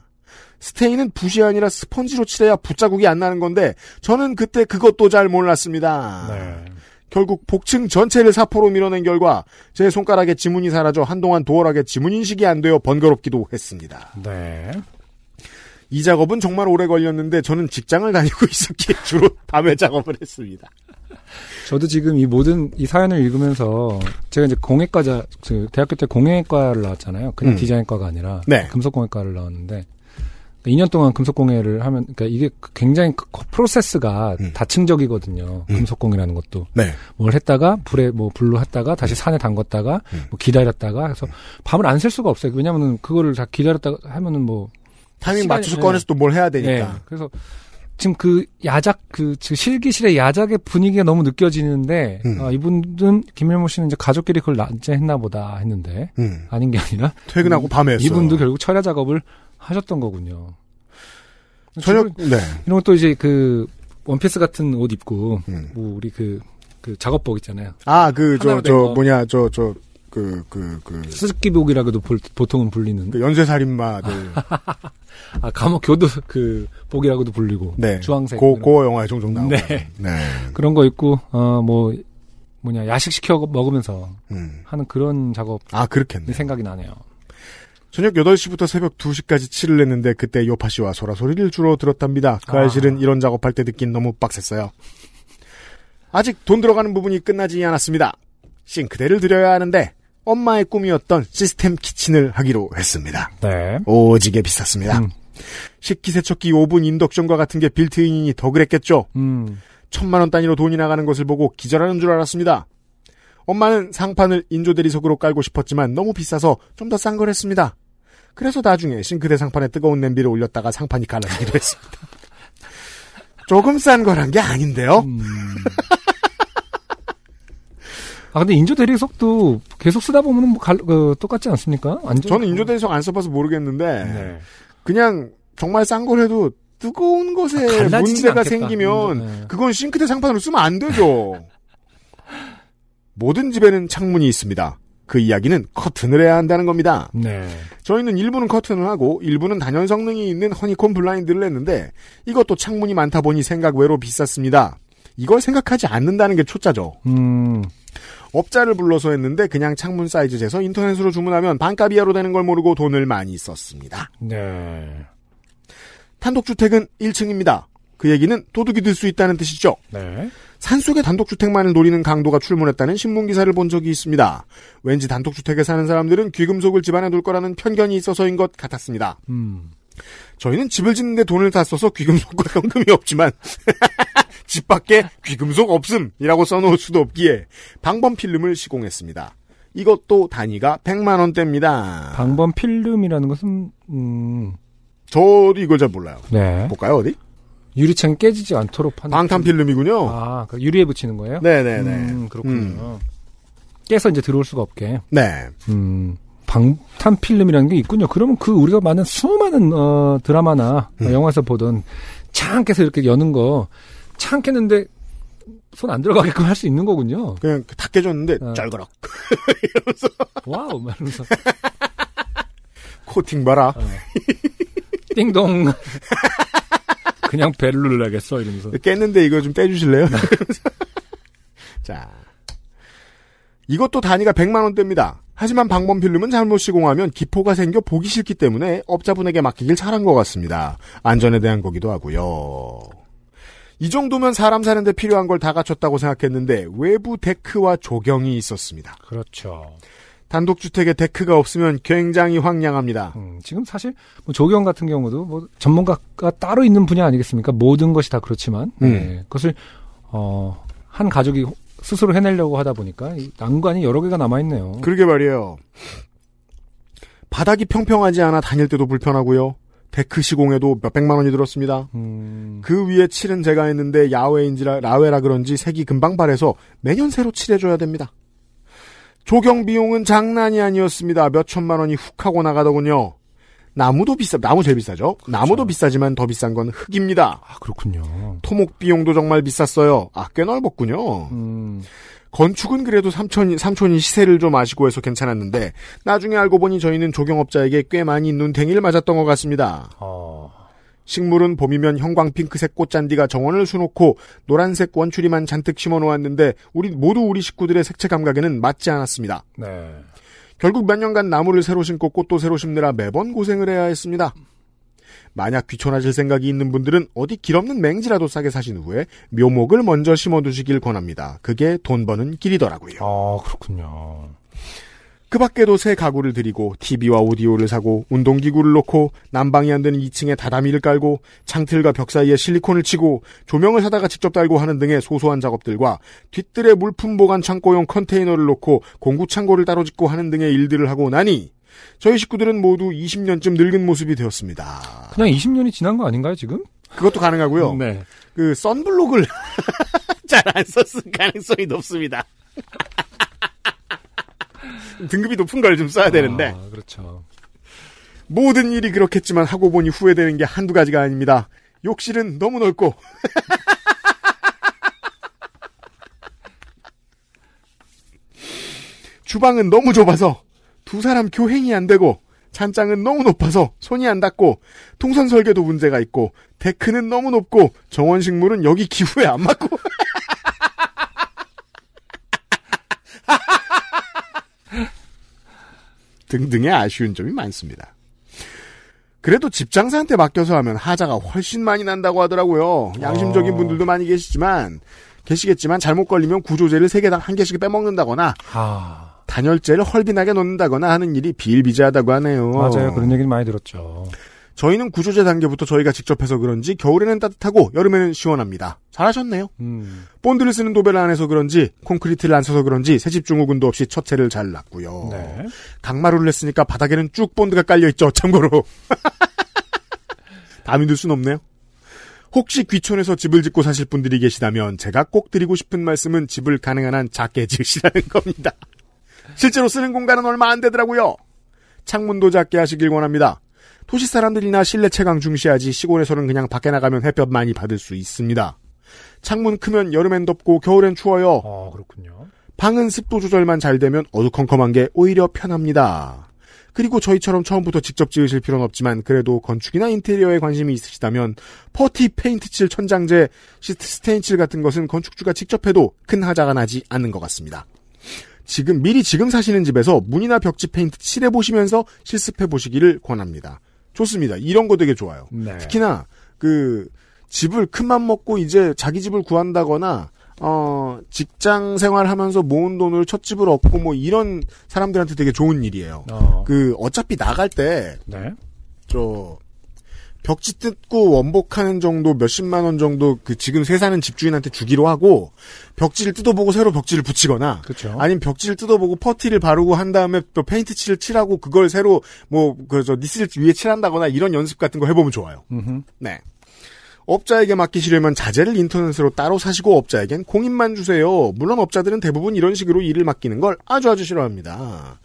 스테인은 붓이 아니라 스펀지로 칠해야 붓자국이 안 나는 건데 저는 그때 그것도 잘 몰랐습니다. 네. 결국 복층 전체를 사포로 밀어낸 결과 제 손가락에 지문이 사라져 한동안 도어락에 지문 인식이 안 되어 번거롭기도 했습니다. 네. 이 작업은 정말 오래 걸렸는데 저는 직장을 다니고 있었기에 주로 밤에 작업을 했습니다. 저도 지금 이 모든 이 사연을 읽으면서 제가 이제 공예과자 그 대학교 때 공예과를 나왔잖아요. 그냥 음. 디자인과가 아니라 네. 금속공예과를 나왔는데 2년 동안 금속공예를 하면 그러니까 이게 굉장히 그 프로세스가 음. 다층적이거든요. 음. 금속공이라는 것도 네. 뭘 했다가 불에 뭐 불로 했다가 다시 산에 담궜다가 음. 뭐 기다렸다가 해서 밤을 안셀 수가 없어요. 왜냐면은 그거를 다 기다렸다가 하면은 뭐 타이밍 시간이- 맞춰서 네. 꺼내서 또뭘 해야 되니까. 네. 그래서 지금 그 야작 그 지금 실기실의 야작의 분위기가 너무 느껴지는데 음. 아, 이분은 김일모 씨는 이제 가족끼리 그걸 낮에 했나 보다 했는데 음. 아닌 게 아니라 퇴근하고 밤에 했어요. 이분도 결국 철야 작업을 하셨던 거군요. 저녁 네. 이런 것도 이제 그 원피스 같은 옷 입고 음. 뭐 우리 그 그 작업복 있잖아요. 아, 그, 저, 저. 뭐냐, 저, 저, 그, 그, 그, 스즈키복이라고도 볼- 보통은 불리는 그 연쇄살인마들. 아 감옥 교도 그 복이라고도 불리고 네. 주황색 고, 그런 고 영화에 종종 나오고. 네. 네. 그런 거 있고 어뭐 뭐냐 야식 시켜 먹으면서 음. 하는 그런 작업이 아, 그렇겠네. 생각이 나네요. 저녁 8시부터 새벽 2시까지 칠을 했는데 그때 요파 씨와 소라 소리를 주로 들었답니다. 그 아. 알실은 이런 작업할 때 듣긴 너무 빡셌어요. 아직 돈 들어가는 부분이 끝나지 않았습니다. 싱크대를 들여야 하는데 엄마의 꿈이었던 시스템 키친을 하기로 했습니다. 네. 오지게 비쌌습니다. 음. 식기세척기 오븐 인덕션과 같은 게 빌트인이니 더 그랬겠죠. 음. 천만 원 단위로 돈이 나가는 것을 보고 기절하는 줄 알았습니다. 엄마는 상판을 인조대리석으로 깔고 싶었지만 너무 비싸서 좀 더 싼 걸 했습니다. 그래서 나중에 싱크대 상판에 뜨거운 냄비를 올렸다가 상판이 갈라지기도 했습니다. 조금 싼 거란 게 아닌데요. 음. 아 근데 인조 대리석도 계속 쓰다 보면 뭐 갈, 그, 똑같지 않습니까? 완전 저는 인조 대리석 안 써봐서 모르겠는데 네. 그냥 정말 싼 걸 해도 뜨거운 것에 갈라지진 문제가 않겠다. 생기면 네. 그건 싱크대 상판으로 쓰면 안 되죠. 모든 집에는 창문이 있습니다. 그 이야기는 커튼을 해야 한다는 겁니다. 네. 저희는 일부는 커튼을 하고 일부는 단연 성능이 있는 허니콤 블라인드를 냈는데 이것도 창문이 많다 보니 생각 외로 비쌌습니다. 이걸 생각하지 않는다는 게 초짜죠. 음. 업자를 불러서 했는데 그냥 창문 사이즈 재서 인터넷으로 주문하면 반값 이하로 되는 걸 모르고 돈을 많이 썼습니다. 네. 단독주택은 1층입니다. 그 얘기는 도둑이 들 수 있다는 뜻이죠. 네. 산속에 단독주택만을 노리는 강도가 출몰했다는 신문기사를 본 적이 있습니다. 왠지 단독주택에 사는 사람들은 귀금속을 집안에 둘 거라는 편견이 있어서인 것 같았습니다. 음. 저희는 집을 짓는데 돈을 다 써서 귀금속과 현금이 없지만 집 밖에 귀금속 없음이라고 써놓을 수도 없기에 방범 필름을 시공했습니다. 이것도 단위가 100만 원대입니다. 방범 필름이라는 것은 음. 저도 이걸 잘 몰라요. 네. 볼까요 어디? 유리창이 깨지지 않도록 파는 방탄 필름이군요. 아, 그 유리에 붙이는 거예요? 네네네. 음, 그렇군요. 깨서 이제 들어올 수가 없게. 네. 음. 방탄 필름이라는 게 있군요. 그러면 그 우리가 많은 수많은 어, 드라마나 음. 영화에서 보던 창 깨서 이렇게 여는 거 창 깼는데 손 안 들어가게끔 할 수 있는 거군요. 그냥 다 깨졌는데 어. 짤거락 와우, 말면서 코팅 봐라. 띵동. 그냥 배를 눌러야겠어 이러면서. 깼는데 이거 좀 떼주실래요? 자. 이것도 단위가 100만 원대입니다. 하지만 방범 필름은 잘못 시공하면 기포가 생겨 보기 싫기 때문에 업자분에게 맡기길 잘한 것 같습니다. 안전에 대한 거기도 하고요. 이 정도면 사람 사는데 필요한 걸 다 갖췄다고 생각했는데 외부 데크와 조경이 있었습니다. 그렇죠. 단독주택에 데크가 없으면 굉장히 황량합니다. 음, 지금 사실 뭐 조경 같은 경우도 뭐 전문가가 따로 있는 분야 아니겠습니까? 모든 것이 다 그렇지만 음. 네, 그것을 어, 한 가족이 스스로 해내려고 하다 보니까 이 난관이 여러 개가 남아 있네요. 그러게 말이에요. 바닥이 평평하지 않아 다닐 때도 불편하고요. 데크 시공에도 몇백만 원이 들었습니다. 음, 그 위에 칠은 제가 했는데 야외인지라 라외라 그런지 색이 금방 발해서 매년 새로 칠해줘야 됩니다. 조경 비용은 장난이 아니었습니다. 몇 천만 원이 훅 하고 나가더군요. 나무도 비싸, 나무 제일 비싸죠? 나무도 비싸지만 더 비싼 건 흙입니다. 아 그렇군요. 토목 비용도 정말 비쌌어요. 아, 꽤 넓었군요. 음, 건축은 그래도 삼촌이, 삼촌이 시세를 좀 아시고 해서 괜찮았는데, 나중에 알고 보니 저희는 조경업자에게 꽤 많이 눈탱이를 맞았던 것 같습니다. 어, 식물은 봄이면 형광 핑크색 꽃잔디가 정원을 수놓고 노란색 원추리만 잔뜩 심어 놓았는데 우리 모두 우리 식구들의 색채 감각에는 맞지 않았습니다. 네. 결국 몇 년간 나무를 새로 심고 꽃도 새로 심느라 매번 고생을 해야 했습니다. 만약 귀촌하실 생각이 있는 분들은 어디 길 없는 맹지라도 싸게 사신 후에 묘목을 먼저 심어두시길 권합니다. 그게 돈 버는 길이더라고요. 아 그렇군요. 그 밖에도 새 가구를 들이고 TV와 오디오를 사고 운동기구를 놓고 난방이 안 되는 2층에 다다미를 깔고 창틀과 벽 사이에 실리콘을 치고 조명을 사다가 직접 달고 하는 등의 소소한 작업들과 뒷뜰에 물품 보관 창고용 컨테이너를 놓고 공구 창고를 따로 짓고 하는 등의 일들을 하고 나니 저희 식구들은 모두 20년쯤 늙은 모습이 되었습니다. 그냥 20년이 지난 거 아닌가요 지금? 그것도 가능하고요. 네. 그 선블록을 잘 안 썼을 가능성이 높습니다. 등급이 높은 걸 좀 써야 되는데 아, 그렇죠. 모든 일이 그렇겠지만 하고 보니 후회되는 게 한두 가지가 아닙니다. 욕실은 너무 넓고 주방은 너무 좁아서 두 사람 교행이 안 되고 찬장은 너무 높아서 손이 안 닿고 통선 설계도 문제가 있고 데크는 너무 높고 정원 식물은 여기 기후에 안 맞고 등등의 아쉬운 점이 많습니다. 그래도 집 장사한테 맡겨서 하면 하자가 훨씬 많이 난다고 하더라고요. 양심적인 어. 분들도 많이 계시지만 계시겠지만 잘못 걸리면 구조제를 세 개당 한 개씩 빼먹는다거나 아 단열재를 헐빈하게 놓는다거나 하는 일이 비일비재하다고 하네요. 맞아요. 그런 얘기는 많이 들었죠. 저희는 구조제 단계부터 저희가 직접 해서 그런지 겨울에는 따뜻하고 여름에는 시원합니다. 잘하셨네요. 음. 본드를 쓰는 도배를 안 해서 그런지 콘크리트를 안 써서 그런지 새집 증후군도 없이 첫 채를 잘 놨고요. 네. 강마루를 했으니까 바닥에는 쭉 본드가 깔려 있죠. 참고로 다 믿을 순 없네요. 혹시 귀촌에서 집을 짓고 사실 분들이 계시다면 제가 꼭 드리고 싶은 말씀은 집을 가능한 한 작게 지으시라는 겁니다. 실제로 쓰는 공간은 얼마 안 되더라고요. 창문도 작게 하시길 원합니다. 도시 사람들이나 실내 채광 중시하지 시골에서는 그냥 밖에 나가면 햇볕 많이 받을 수 있습니다. 창문 크면 여름엔 덥고 겨울엔 추워요. 어, 그렇군요. 방은 습도 조절만 잘 되면 어두컴컴한 게 오히려 편합니다. 그리고 저희처럼 처음부터 직접 지으실 필요는 없지만 그래도 건축이나 인테리어에 관심이 있으시다면 퍼티 페인트칠 시트 스테인칠 같은 것은 건축주가 직접 해도 큰 하자가 나지 않는 것 같습니다. 지금 미리 지금 사시는 집에서 문이나 벽지 페인트 칠해 보시면서 실습해 보시기를 권합니다. 좋습니다. 이런 거 되게 좋아요. 네. 특히나 그 집을 큰맘 먹고 이제 자기 집을 구한다거나 어 직장 생활하면서 모은 돈을 첫 집을 얻고 뭐 이런 사람들한테 되게 좋은 일이에요. 어. 그 어차피 나갈 때 네. 저 벽지 뜯고 원복하는 정도 몇십만 원 정도 그 지금 새 사는 집주인한테 주기로 하고 벽지를 뜯어보고 새로 벽지를 붙이거나 그렇죠. 아니면 벽지를 뜯어보고 퍼티를 바르고 한 다음에 또 페인트 칠을 칠하고 그걸 새로 뭐 그저 니스를 위에 칠한다거나 이런 연습 같은 거 해보면 좋아요. 음흠. 네. 업자에게 맡기시려면 자재를 인터넷으로 따로 사시고 업자에겐 공인만 주세요. 물론 업자들은 대부분 이런 식으로 일을 맡기는 걸 아주 아주 싫어합니다.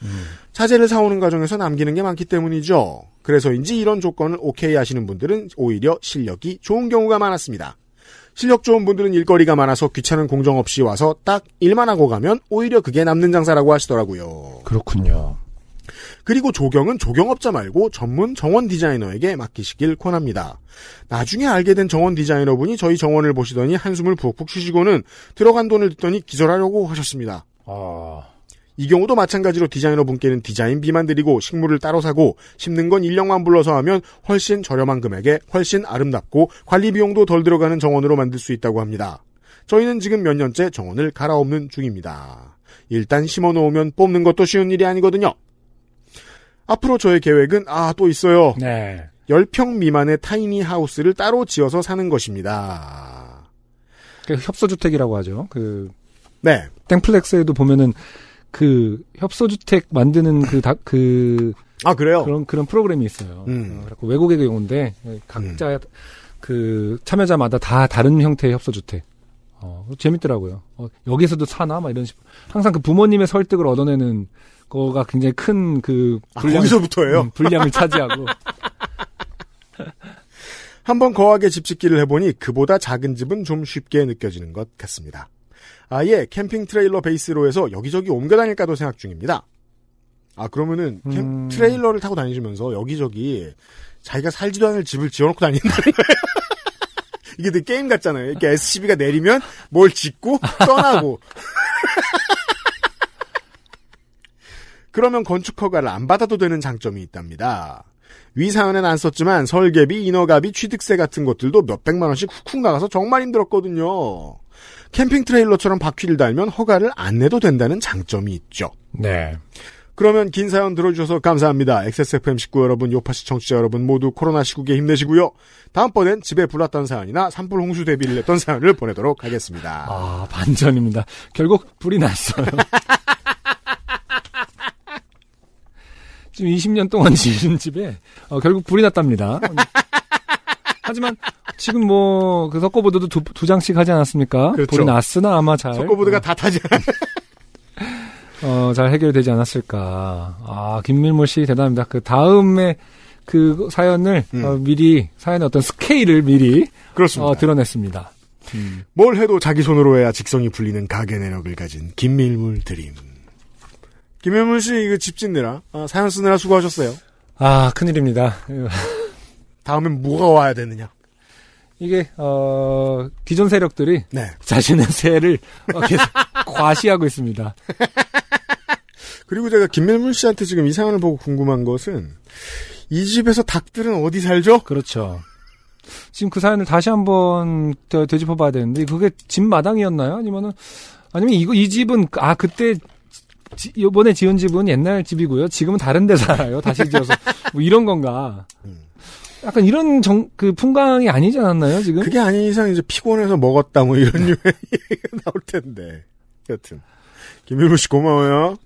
자재를 사오는 과정에서 남기는 게 많기 때문이죠. 그래서인지 이런 조건을 오케이 하시는 분들은 오히려 실력이 좋은 경우가 많았습니다. 실력 좋은 분들은 일거리가 많아서 귀찮은 공정 없이 와서 딱 일만 하고 가면 오히려 그게 남는 장사라고 하시더라고요. 그렇군요. 그리고 조경은 조경업자 말고 전문 정원 디자이너에게 맡기시길 권합니다. 나중에 알게 된 정원 디자이너분이 저희 정원을 보시더니 한숨을 푹푹 쉬시고는 들어간 돈을 듣더니 기절하려고 하셨습니다. 아, 이 경우도 마찬가지로 디자이너분께는 디자인비만 드리고 식물을 따로 사고 심는 건 인력만 불러서 하면 훨씬 저렴한 금액에 훨씬 아름답고 관리 비용도 덜 들어가는 정원으로 만들 수 있다고 합니다. 저희는 지금 몇 년째 정원을 갈아엎는 중입니다. 일단 심어놓으면 뽑는 것도 쉬운 일이 아니거든요. 앞으로 저의 계획은 아 또 있어요. 네. 10평 미만의 타이니 하우스를 따로 지어서 사는 것입니다. 그 협소주택이라고 하죠. 그 네. 땡플렉스에도 보면은 그 협소주택 만드는 그 다, 그아 그래요? 그런 그런 프로그램이 있어요. 음. 어, 외국의 경우인데 각자 그 참여자마다 다 다른 형태의 협소주택. 어, 재밌더라고요. 어, 여기서도 사나? 막 이런 식으로. 항상 그 부모님의 설득을 얻어내는 거가 굉장히 큰그 아, 거기서부터예요? 음, 분량을 차지하고. 한번 거하게 집 짓기를 해보니 그보다 작은 집은 좀 쉽게 느껴지는 것 같습니다. 아예 캠핑 트레일러 베이스로 해서 여기저기 옮겨 다닐까도 생각 중입니다. 아 그러면은 캠- 음. 트레일러를 타고 다니시면서 여기저기 자기가 살지도 않을 집을 지어놓고 다닌다는 거예요. 이게 되게 게임 같잖아요. 이렇게 SCV가 내리면 뭘 짓고 떠나고. 그러면 건축 허가를 안 받아도 되는 장점이 있답니다. 위 사연엔 안 썼지만 설계비, 인허가비, 취득세 같은 것들도 몇백만 원씩 훅훅 나가서 정말 힘들었거든요. 캠핑 트레일러처럼 바퀴를 달면 허가를 안 내도 된다는 장점이 있죠. 네. 그러면 긴 사연 들어주셔서 감사합니다. XSFM 식구 여러분, 요파시 청취자 여러분 모두 코로나 시국에 힘내시고요. 다음번엔 집에 불났던 사연이나 산불 홍수 대비를 했던 사연을 보내도록 하겠습니다. 아, 반전입니다. 결국 불이 났어요. 지금 20년 동안 지은 집에 어, 결국 불이 났답니다. 하지만 지금 뭐 그 석고보드도 두, 두 장씩 하지 않았습니까? 그렇죠. 불이 났으나 아마 잘 석고보드가 다 타지. 어, 잘 해결되지 않았을까. 아, 김밀모 씨 대단합니다. 그 다음에 그 사연을 음. 어, 미리 사연의 어떤 스케일을 미리 그렇습니다. 어, 드러냈습니다. 뭘 해도 자기 손으로 해야 직성이 풀리는 가게 내력을 가진 김밀물 드림. 김밀물 씨 이거 집 짓느라 아, 사연 쓰느라 수고하셨어요. 아, 큰일입니다. 다음엔 뭐가 와야 되느냐? 이게 어, 기존 세력들이 네. 자신의 세를 어, 계속 과시하고 있습니다. 그리고 제가 김밀물 씨한테 지금 이 사연을 보고 궁금한 것은 이 집에서 닭들은 어디 살죠? 그렇죠. 지금 그 사연을 다시 한번 되- 되짚어봐야 되는데 그게 집 마당이었나요? 아니면은 아니면 이거 이 집은 아 그때 지, 이번에 지은 집은 옛날 집이고요. 지금은 다른 데 살아요. 다시 지어서 뭐 이런 건가? 약간 이런 정, 그 풍광이 아니지 않았나요, 지금? 그게 아닌 이상 이제 피곤해서 먹었다 뭐 이런 류의 얘기가 나올 텐데. 여튼 김일무 씨 고마워요.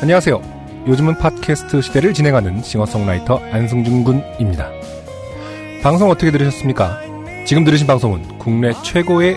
안녕하세요. 요즘은 팟캐스트 시대를 진행하는 싱어송라이터 안승준 군입니다. 방송 어떻게 들으셨습니까? 지금 들으신 방송은 국내 최고의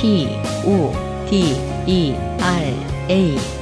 P, O, D, E, R, A.